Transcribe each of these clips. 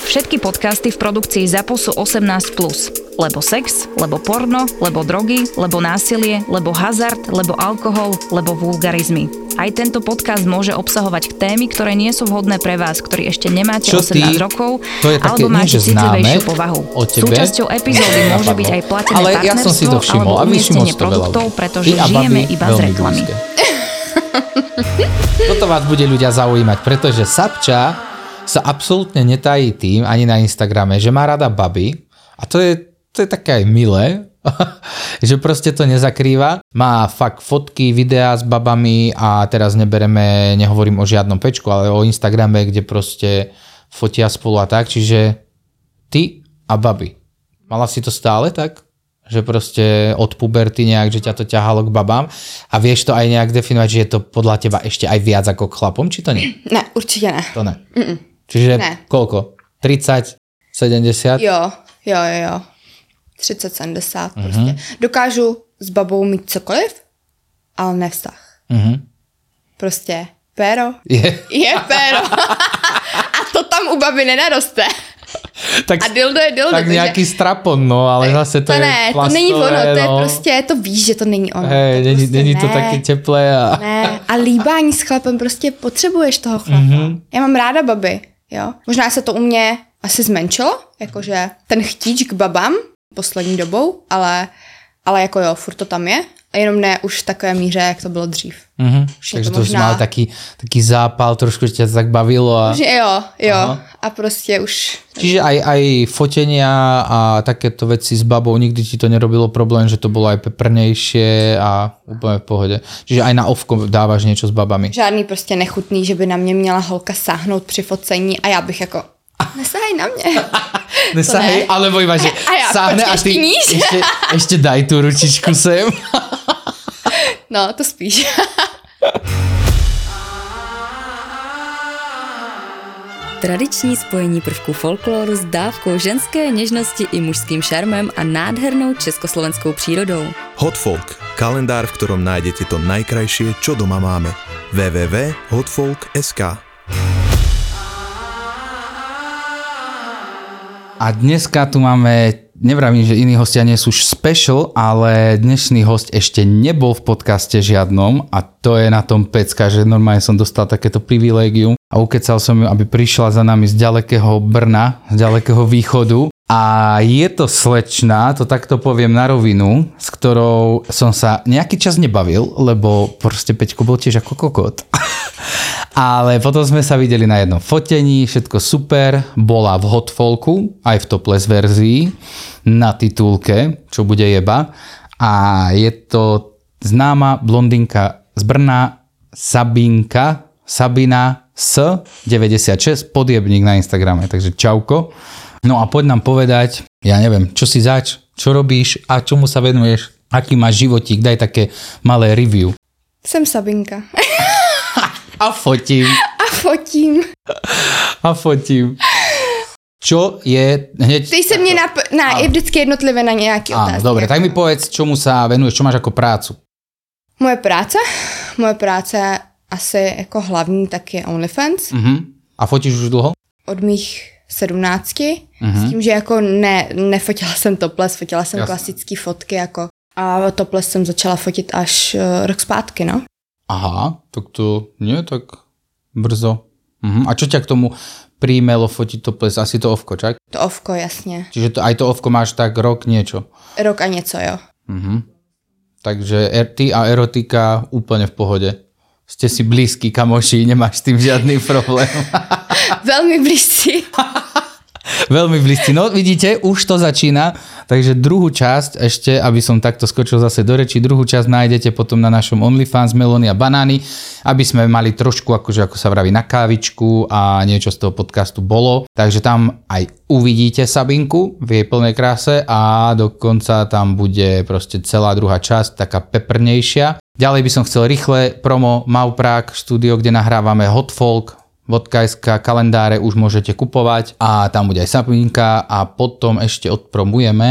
Všetky podcasty v produkcii ZAPO sú 18+. Plus. Lebo sex, lebo porno, lebo drogy, lebo násilie, lebo hazard, lebo alkohol, lebo vulgarizmy. Aj tento podcast môže obsahovať témy, ktoré nie sú vhodné pre vás, ktorí ešte nemáte Čo 18 ty? rokov, To je také alebo máte citlivejšiu povahu. o tebe. Súčasťou epizódy môže byť aj platené Ale ja som si to všimol alebo umiestnenie produktov, pretože Ty žijeme iba z reklamy. blízke. Toto vás bude ľudia zaujímať, pretože Sapča sa absolútne netají tým ani na Instagrame, že má rada baby a to je, to je také aj milé, že proste to nezakrýva. Má fakt fotky, videá s babami a teraz nebereme, nehovorím o žiadnom pečku, ale o Instagrame, kde proste fotia spolu a tak, čiže ty a baby. Mala si to stále tak? Že proste od puberty nejak, že ťa to ťahalo k babám a vieš to aj nejak definovať, že je to podľa teba ešte aj viac ako chlapom, či to nie? Ne, určitě ne. To ne. Čiže Ne. koľko? 30? 70? Jo, jo, jo, jo. 30, 70 mm-hmm. prostě. Dokážu s babou mít cokoliv, ale ne vztah. Mhm. Prostě péro Je. je péro. A to tam u baby nenaroste. Tak, A dildo je dildo. tak takže- nějaký strapon, no, ale zase to, to je ne, plastové, to není ono, to je no. prostě, to víš, že to není ono. Hej, to není, prostě není to ne. také teplé a... Ne, a líbání s chlapem, prostě potřebuješ toho chlapa. Mhm. Mm-hmm. Já mám ráda baby, jo. Možná se to u mě asi zmenšilo, jakože ten chtíč k babám poslední dobou, ale, ale jako jo, furt to tam je. Jenom ne už v takové míře, jak to bylo dřív. Mhm. Už je Takže to to možná- mal taký, taký zápal, trošku ťa to tak bavilo. A... Že jo, jo. Aha. A prostě už... Čiže aj, aj fotenia a takéto veci s babou, nikdy ti to nerobilo problém, že to bolo aj peprnejšie a úplne v pohode. Čiže aj na ovko dávaš niečo s babami. Žádný prostě nechutný, že by na mě měla holka sáhnout při focení a já bych jako... Nesahaj na mě. Nesahej, ne. alebo iba, že A ja, sáhne a ty ešte, ešte daj tú ručičku sem. No, to spíš. Tradiční spojení prvků folkloru s dávkou ženské něžnosti i mužským šarmem a nádhernou československou přírodou. Hot Folk, kalendár, v ktorom nájdete to najkrajšie, čo doma máme. www.hotfolk.sk A dneska tu máme, nevravím, že iní hostia nie sú special, ale dnešný host ešte nebol v podcaste žiadnom a to je na tom pecka, že normálne som dostal takéto privilégium a ukecal som ju, aby prišla za nami z ďalekého Brna, z ďalekého východu a je to slečna, to takto poviem na rovinu, s ktorou som sa nejaký čas nebavil, lebo proste Peťko bol tiež ako kokot. Ale potom sme sa videli na jednom fotení, všetko super, bola v hot folku, aj v topless verzii, na titulke, čo bude jeba. A je to známa blondinka z Brna, Sabinka, Sabina S 96, podjebník na Instagrame, takže čauko. No a poď nám povedať, ja neviem, čo si zač, čo robíš a čomu sa venuješ, aký máš životík, daj také malé review. Jsem Sabinka. A fotím. A fotím. A fotím. Čo je hneď... Ty se mě na, na je vždycky jednotlivě na nějaký Áno, otázky. dobre, tak mi povedz, čomu sa venuješ, čo máš ako prácu. Moje práce? Moje práce asi jako hlavní tak je OnlyFans Uh-huh. A fotíš už dlho? od mých 17. Mhm. S tím, že jako ne, nefotila jsem topless, fotila jsem klasické fotky jako a topless jsem začala fotit až uh, rok zpátky, no. Aha, tak to nie tak brzo. Uh-huh. A čo ťa k tomu príjmelo fotiť to ples? Asi to ovko, čak? To ovko, jasně. Čiže to, aj to ovko máš tak rok niečo. Rok a něco, jo. Uh-huh. Takže er, ty a erotika úplne v pohode. Ste si blízki kamoši, nemáš s tým žiadny problém. Velmi blízcí. Veľmi blízki. No vidíte, už to začína. Takže druhú časť, ešte, aby som takto skočil zase do reči, druhú časť nájdete potom na našom OnlyFans Melony a Banány, aby sme mali trošku, akože ako sa vraví, na kávičku a niečo z toho podcastu bolo. Takže tam aj uvidíte Sabinku v jej plnej kráse a dokonca tam bude proste celá druhá časť, taká peprnejšia. Ďalej by som chcel rýchle promo Mauprak, štúdio, kde nahrávame Hot Folk, vodkajská kalendáre už môžete kupovať a tam bude aj Sabinka a potom ešte odpromujeme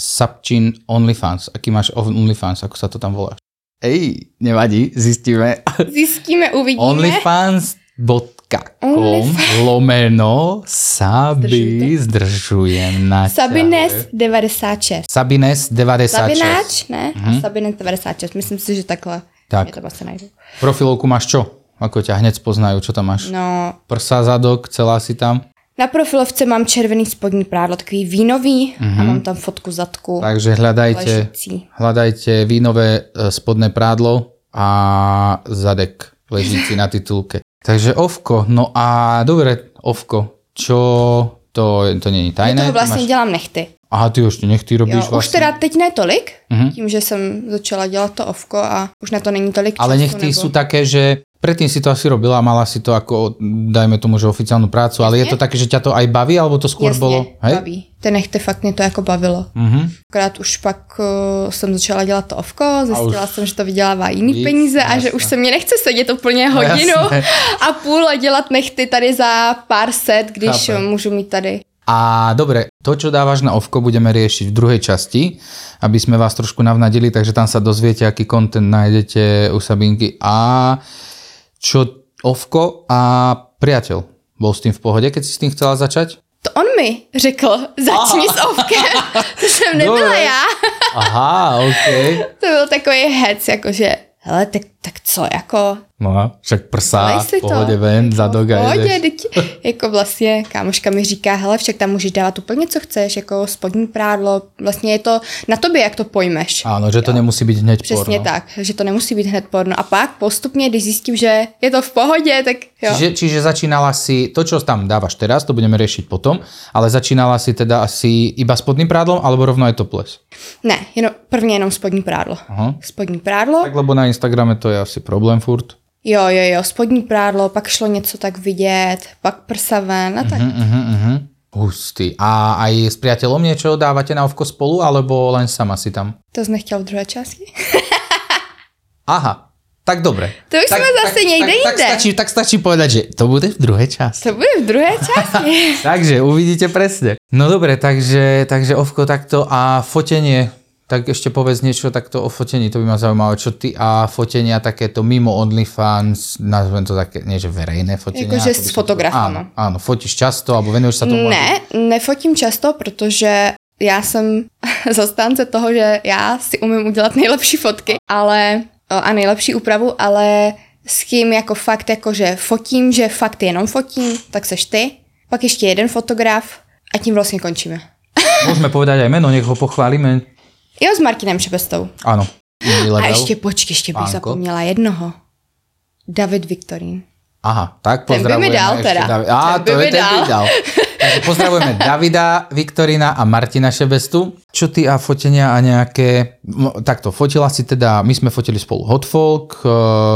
Sapčin OnlyFans. Aký máš OnlyFans, ako sa to tam volá? Ej, nevadí, zistíme. Zjistíme, uvidíme. OnlyFans.com lomeno Sabi zdržujem na Sabines ťahe. 96. Sabines 96. Sabináč, ne? Mm-hmm. Sabines 96. Myslím si, že takhle. Tak. Je to. Profilovku máš čo? Ako ťa hneď spoznajú, čo tam máš? No, Prsa, zadok, celá si tam? na profilovce mám červený spodní prádlo, takový vínový mm-hmm. a mám tam fotku zadku. Takže hľadajte, Ležící. hľadajte vínové e, spodné prádlo a zadek ležíci na titulke. Takže ovko, no a dobre, ovko, čo to, to není tajné? toho vlastně Máš- dělám nechty. Aha, ty už nechty robíš Jo, už vlastne. teda teď ne tolik, Mhm. mm-hmm. tím, že jsem začala dělat to ovko a už na to není tolik Ale času, nechty nebo... sú také, že predtým si to asi robila, mala si to ako, dajme tomu, že oficiálnu prácu, ale je to také, že ťa to aj baví, alebo to skôr Jasně, bolo? Hej? baví. Ty nechty fakt mě to jako bavilo. Mhm. Akorát už pak uh, jsem začala dělat to ovko, zjistila už- jsem, že to vydělává jiný Víc, peníze a že jasné. už se mě nechce sedět úplně hodinu jasné. a půl a dělat nechty tady za pár set, když Chápem. můžu mít tady. A dobre, to, čo dávaš na ovko, budeme riešiť v druhej časti, aby sme vás trošku navnadili, takže tam sa dozviete, aký content nájdete u Sabinky. A čo ovko a priateľ bol s tým v pohode, keď si s tým chcela začať? To on mi řekl, začni s ovkem. to jsem nebyla Dobré. já. Aha, OK. To byl takový hec, jakože, hele, tak, tak co, jako, No a však prsá, v si to. pohode ven, zadok a pohodě, teď, jako vlastně kámoška mi říká, hele, však tam můžeš dávat úplně, co chceš, jako spodní prádlo, vlastně je to na tobě, jak to pojmeš. Áno, že to nemusí byť hneď Přesně porno. tak, že to nemusí být hned porno. A pak postupně, když zjistím, že je to v pohodě, tak jo. Čiže, čiže začínala si, to čo tam dávaš teraz, to budeme riešiť potom, ale začínala si teda asi iba spodným prádlom, alebo rovno aj toples? Ne, jenom, prvně jenom spodní prádlo. Aha. Spodní prádlo, Tak lebo na Instagrame to je asi problém furt. jo, jo, jo, spodní prádlo, pak šlo něco tak vidět, pak prsa ven a tak. Uh-huh, uh-huh. Hustý. A aj s priateľom niečo dávate na ovko spolu, alebo len sama si tam? To jsi nechtěl v druhé části? Aha, tak dobre. To už tak, sme zase niekde tak, tak, stačí, tak stačí povedať, že to bude v druhej časti. To bude v druhé části. Takže uvidíte presne. No dobre, takže, takže ovko takto a fotenie. Tak ešte povedz niečo takto o fotení, to by ma zaujímalo, čo ty a fotenia takéto mimo OnlyFans, nazvem to také, nie že verejné fotenia. Jakože s fotografama. Áno, áno, fotíš často, alebo venuješ sa tomu? Ne, nefotím často, protože já jsem zastánce toho, že já si umím udělat nejlepší fotky, ale a nejlepší úpravu, ale s kým jako fakt jakože fotím, že fakt jenom fotím, tak seš ty, pak ještě jeden fotograf a tím vlastně končíme. Môžeme povedať aj meno, nech ho pochválime. Jo, s Martinem Šebestou. Áno. A ještě počkej, ještě bych Pánko. zapomněla jednoho. David Viktorín. Aha, tak Ten by mi pozdravujeme dal ešte teda. Davi- Á, Ten by to mi je ten by dal. Takže pozdravujeme Davida, Viktorina a Martina Šebestu. Čo ty a fotenia a nejaké... Takto, fotila si teda, my sme fotili spolu Hot Folk, eh,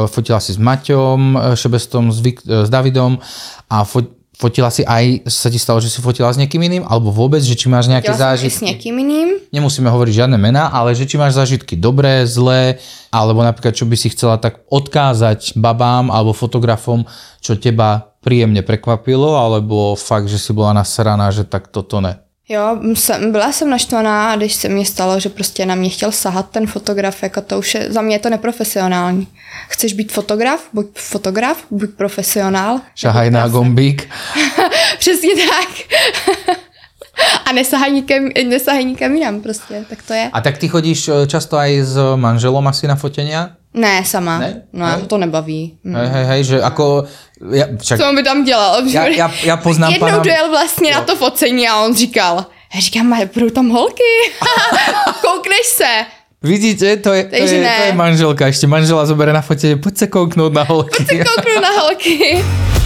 fotila si s Maťom eh, Šebestom, s, Vik, eh, s Davidom a fo, fotila si aj, sa ti stalo, že si fotila s niekým iným, alebo vôbec, že či máš nejaké jsem i s zážitky? někým jiným. Nemusíme hovoriť žiadne mená, ale že či máš zážitky dobré, zlé, alebo napríklad čo by si chcela tak odkázať babám alebo fotografom, čo teba príjemne prekvapilo, alebo fakt, že si bola nasraná, že tak toto ne. Jo, jsem, byla jsem naštvaná, když se mi stalo, že prostě na mě chtěl sahat ten fotograf, jako to už je, za mě je to neprofesionální. Chceš být fotograf, buď fotograf, buď profesionál. Šahaj na gombík. Přesně tak. A nesahaj nikam, nesahaj nikam jinam prostě, tak to je. A tak ty chodíš e, často aj s manželom asi na fotenia? Ne, sama. Ne? No, Ne? to nebaví. Hm. Hej, hej, hej, že ako... Ja, však, Co on by tam dělal? ja, ja, ja poznám Jednou pána... dojel vlastně na to focení a on říkal, já říkám, "Ale budou tam holky? Koukneš se. Vidíte, to je, to, Takže je, ne. to je manželka. Ešte manžela zoberie na fotenie, poď sa kouknúť na holky. Kouknu na holky.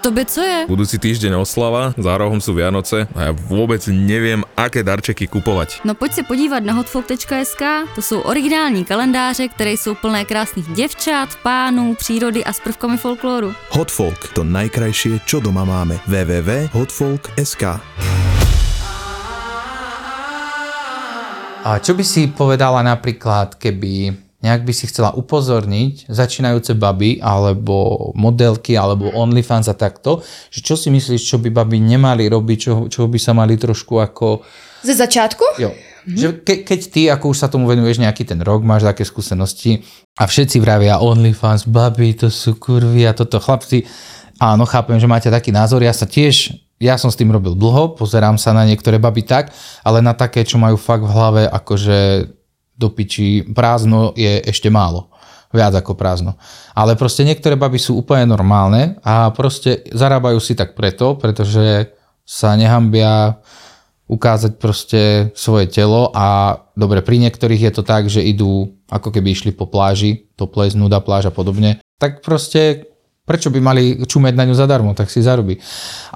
Tobě co je? Budúci týždeň oslava, za rohom sú Vianoce a ja vôbec neviem, aké darčeky kupovať. No pojď se podívat na hotfolk.sk, to jsou originální kalendáře, které jsou plné krásných děvčat, pánů, přírody a s prvkami folkloru. Hotfolk, to najkrajšie, čo doma máme. www.hotfolk.sk A čo by si povedala napríklad, keby nejak by si chcela upozorniť začínajúce baby alebo modelky alebo OnlyFans a takto, že čo si myslíš, čo by baby nemali robiť, čo, čo by sa mali trošku ako... Ze začátku? Jo. Že ke, keď ty, ako už sa tomu venuješ nejaký ten rok, máš také skúsenosti a všetci vravia OnlyFans, baby, to sú kurvy a toto chlapci. Áno, chápem, že máte taký názor. Ja sa tiež, ja som s tým robil dlho, pozerám sa na niektoré baby tak, ale na také, čo majú fakt v hlave, akože do piči prázdno je ešte málo. Viac ako prázdno. Ale proste niektoré baby sú úplne normálne a proste zarábajú si tak preto, pretože sa nehambia ukázať proste svoje telo a dobre, pri niektorých je to tak, že idú ako keby išli po pláži, topless, nuda pláž a podobne, tak proste Prečo by mali čumeť na ňu zadarmo, tak si zarobí.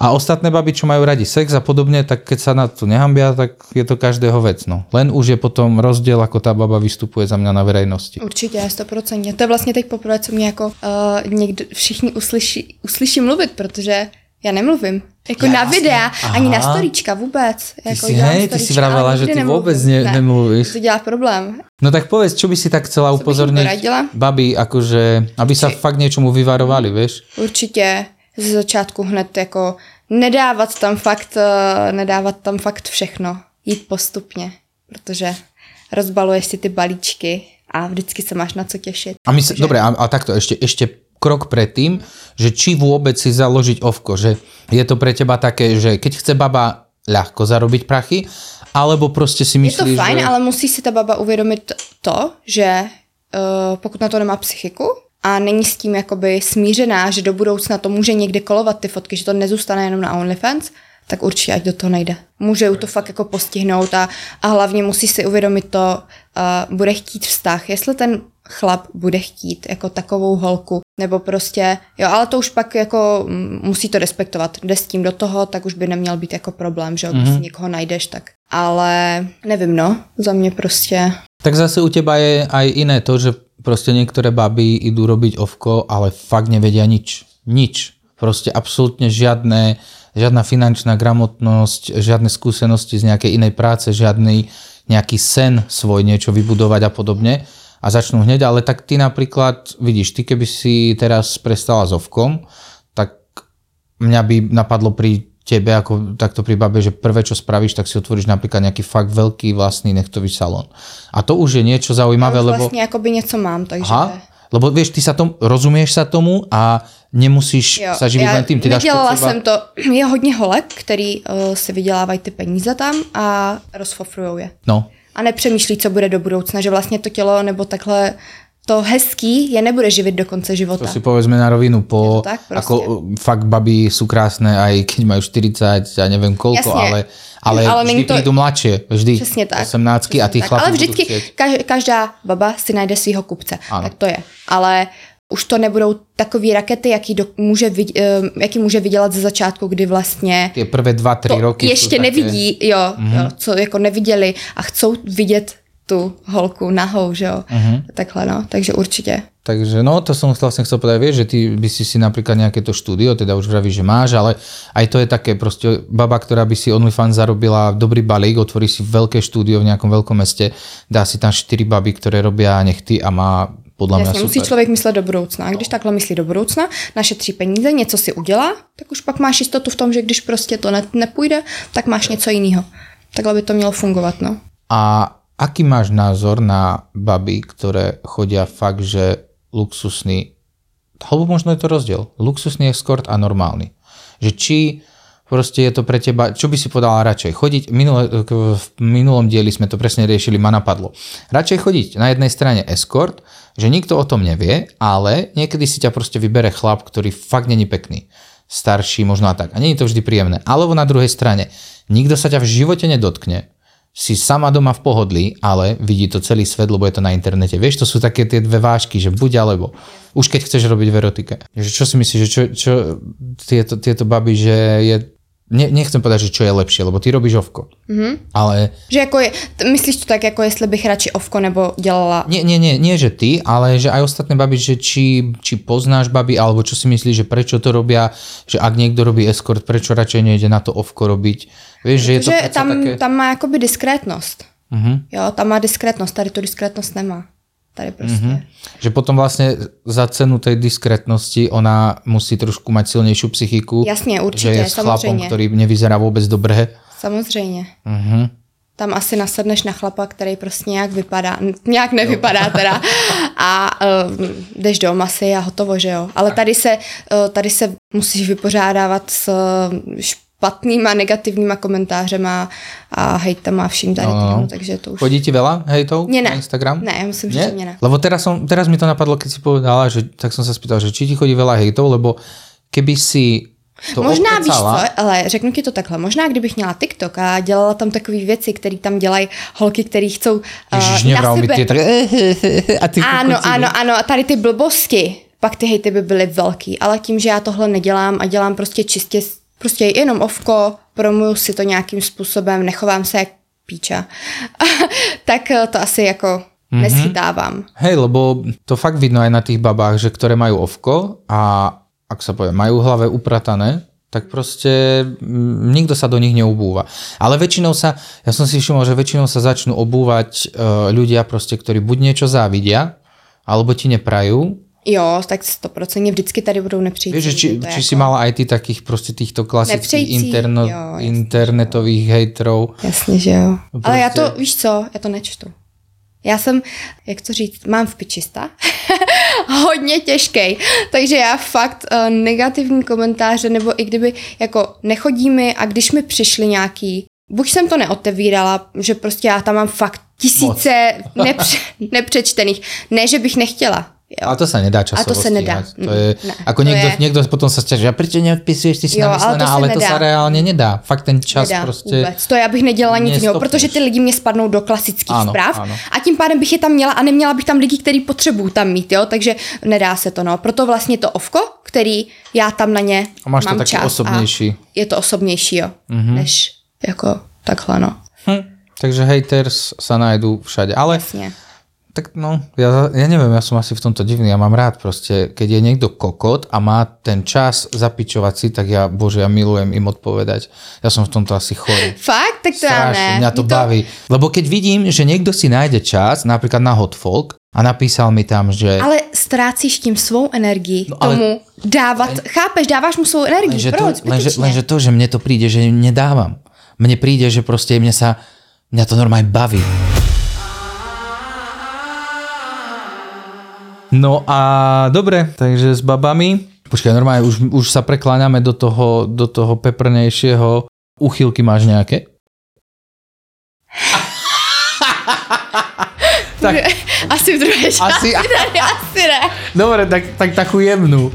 A ostatné baby, čo majú radi sex a podobne, tak keď sa na to nehambia, tak je to každého vec. No. Len už je potom rozdiel, ako tá baba vystupuje za mňa na verejnosti. Určitě, 100%. To je vlastně teď poprvé, co mě jako uh, všichni uslyší, uslyší mluvit, protože já nemluvím. Jako Ja, na videa, ani na Aha. storíčka vůbec. Ty jako si, hej, ty si vravela, že ty nemluvím. vôbec ne, Ne, nemluvíš. To dělá problém. No tak povedz, čo by si tak chcela jim upozorniť baby, akože, aby sa fakt niečomu vyvarovali, vieš? Určitě ze začátku hned jako nedávat tam fakt, eh, nedávat tam fakt všechno. Jít postupně, protože rozbaluješ si ty balíčky a vždycky se máš na co těšit. A my sa, dobre, a, a takto ešte, ešte krok predtým, že či vôbec si založiť ovko, že je to pre teba také, že keď chce baba ľahko zarobiť prachy, alebo proste si Je to myslíš, fajn, že... ale musí si ta baba uvědomit to, že uh, pokud na to nemá psychiku a není s tím jakoby smířená, že do budoucna to může někde kolovat ty fotky, že to nezůstane jenom na OnlyFans, tak určitě ať do toho nejde. Může ju to fakt jako postihnout a, a hlavně musí si uvědomit to, uh, bude chtít vztah, jestli ten chlap bude chtít jako takovou holku, nebo prostě, jo, ale to už pak jako mm, musí to respektovat. Jde s tím do toho, tak už by neměl být jako problém, že jo, když si někoho najdeš, tak. Ale nevím, no, za mě prostě Tak zase u teba je aj iné to, že proste niektoré baby idú robiť ovko, ale fakt nevedia nič. Nič. Proste absolútne žiadne, žiadna finančná gramotnosť, žiadne skúsenosti z nejakej inej práce, žiadny nejaký sen svoj niečo vybudovať a podobne a začnú hneď, ale tak ty napríklad, vidíš, ty keby si teraz prestala s ovkom, tak mňa by napadlo pri tebe, ako takto pri babe, že prvé, čo spravíš, tak si otvoríš napríklad nejaký fakt veľký vlastný nechtový salón. A to už je niečo zaujímavé, už lebo... vlastně jakoby něco mám, takže... Aha, lebo vieš, ty sa tom, rozumieš sa tomu a nemusíš Jo, sa živiť já len tým. Ty seba... jsem to, je hodně holek, který uh, si vydělávají ty peníze tam a rozfofrujou je. No, A nepřemýšlí, co bude do budoucna, že vlastně to tělo nebo takhle to hezký je nebude živit do konce života. to si povedzme na rovinu, po, tak proste. ako fakt baby sú krásne aj keď majú 40 a neviem koľko, Jasne. ale, ale, Ale vždy to- prídu mladšie, vždy Přesně tak. 18 a tí tak. chlapi Ale vždycky každá baba si najde svého kupce. Ano. Tak to je. Ale už to nebudou takový rakety, jaký, do, může, vid- eh, jaký může vydělat ze začátku, kdy vlastně Tie prvé 2-3 to roky ještě také... nevidí, jo, mm-hmm. jo, co jako neviděli a chcou vidět tu holku nahou, že jo. Mm-hmm. Takhle, no, takže určitě. Takže no, to som vlastne chcel povedať, vieš, že ty by si si napríklad nejaké to štúdio, teda už vravíš, že máš, ale aj to je také proste baba, ktorá by si OnlyFans zarobila dobrý balík, otvorí si veľké štúdio v nejakom veľkom meste, dá si tam 4 baby, ktoré robia nechty a má podľa mňa Jasně, musí super. člověk myslet do budoucna. A když takhle myslí do budoucna, našetří peníze, něco si udělá, tak už pak máš jistotu v tom, že když prostě to ne, nepůjde, tak máš něco jiného. Takhle by to mělo fungovat, no. A aký máš názor na baby, ktoré chodia fakt, že luxusný, alebo možno je to rozdiel, luxusný escort a normálny. Že či proste je to pre teba, čo by si podala radšej? Chodiť, minule, v minulom dieli sme to presne riešili, ma napadlo. Radšej chodiť na jednej strane escort, že nikto o tom nevie, ale niekedy si ťa proste vybere chlap, ktorý fakt není pekný. Starší, možno a tak. A nie je to vždy príjemné. Alebo na druhej strane, nikto sa ťa v živote nedotkne, si sama doma v pohodlí, ale vidí to celý svet, lebo je to na internete. Vieš, to sú také tie dve vážky, že buď alebo. Už keď chceš robiť v erotike. Že čo si myslíš, že čo, čo tieto, tieto baby, že je ne, nechcem povedať, že čo je lepšie, lebo ty robíš ovko. Mm-hmm. Ale... Že jako je, myslíš to tak, jako jestli bych radši ovko nebo dělala... Nie, nie, nie, nie, že ty, ale že aj ostatné baby, že či, či poznáš baby, alebo čo si myslíš, že prečo to robia, že ak niekto robí escort, prečo radšej nejde na to ovko robiť. Vieš, že je to že tam, také... tam má jakoby diskrétnost. Mhm. Jo, tam má diskrétnost, tady tu diskrétnost nemá. Tady prostě. Mhm. Že potom vlastne za cenu tej diskrétnosti ona musí trošku mať silnejšiu psychiku. Jasně, že určitě, je s chlapom, samozřejmě. ktorý nevyzerá vôbec dobre. Samozřejmě. Mhm. Tam asi nasedneš na chlapa, který prostě nějak vypadá, nějak nevypadá teda a uh, jdeš do masy a hotovo, že jo. Ale tady se, uh, tady se musíš vypořádávat s uh, špatnýma, negativníma komentářema a hejtama a vším tady No, no, takže to už... Chodí ti veľa hejtov Mne ne. na Instagram? Ne, myslím, že Nie? mne ne. Lebo teraz, som, teraz mi to napadlo, keď si povedala, že tak som sa spýtal, že či ti chodí veľa hejtov, lebo keby si to Možná víš co, ale řeknu ti to takhle, možná kdybych měla TikTok a dělala tam takové věci, které tam dělají holky, které chcou uh, Ježiš, na sebe... tie tak... A ty Ano, ano, ano, a tady ty blbosti, pak ty hejty by byly velký, ale tím, že já tohle nedělám a dělám prostě čistě, prostě jenom ovko, promuju si to nějakým způsobem, nechovám se jak píča, tak eh, to asi jako Mhm. mm-hmm. neschytávám. Hej, lebo to fakt vidno aj na tých babách, že ktoré majú ovko a ak sa povie, majú hlave upratané, tak proste mm, nikto sa do nich neobúva. Ale väčšinou sa, ja som si všimol, že väčšinou sa začnú obúvať uh, ľudia proste, ktorí buď niečo závidia, alebo ti neprajú. Jo, tak stoprocentně vždycky tady budou nepříjemní. Že či, či jako- si mala aj ty takých proste týchto klasických interno, jo, jasně. internetových hejtrov. Jasně, že jo. No Ale já to, prostě- víš co, já to nečtu. Já jsem, jak to říct, mám v pičista. Hodně těžký. Takže já fakt uh, negativní komentáře, nebo i kdyby jako nechodí mi a když mi přišli nějaký, buď jsem to neotevírala, že prostě já tam mám fakt tisíce nepře- nepřečtených. Ne, že bych nechtěla. Jo. Ale to sa nedá časovo A to sa nedá. stíhať. To je, Mm, ne, ako to niekto, je- niekto potom sa stiaží, a prečo neodpisuješ, ty si Jo, ale to ale to nedá. sa reálne nedá. Fakt ten čas nedá proste... vůbec. To já bych nedělala nic jiného, protože ty lidi mě spadnou do klasických Ano, zpráv ano. a tím pádem bych je tam měla a neměla bych tam lidi, který potřebuju tam mít, jo, takže nedá se to, no. Proto vlastně to ovko, který já tam na ně A máš to mám taky čas osobnější. Je to osobnější, jo, Mhm. mm-hmm. než jako takhle, no. Hm. Takže haters sa nájdú všade. Ale Jasně. Tak no, ja, ja neviem, ja som asi v tomto divný. Ja mám rád proste, keď je niekto kokot a má ten čas zapičovať si, tak ja, bože, ja milujem im odpovedať. Ja som v tomto asi chorý. Fakt? Tak to. Strašne, mňa to Mně baví. Lebo keď vidím, že niekto si nájde čas, napríklad na Hot Folk, a napísal mi tam, že... Ale ztrácíš tím svou energii No, ale- tomu dávat, chápeš, dáváš mu svou energii, Lenže to, lenže, lenže to, že mne to príde, že nedávam. Mne príde, že proste mne sa, mňa to normálne baví. No a dobre, takže s babami, počkaj, normálne už, už sa prekláňame do toho, do toho peprnejšieho. Uchylky máš nejaké? tak, Asi v druhé Asi- části, tady asi ne. dobre, tak, tak takú jemnú.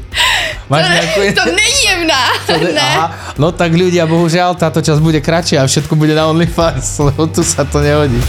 Máš nejakú To není jemná. ne. Aha, no tak ľudia, bohužiaľ, táto časť bude kratšia a všetko bude na OnlyFans, lebo tu sa to nehodí.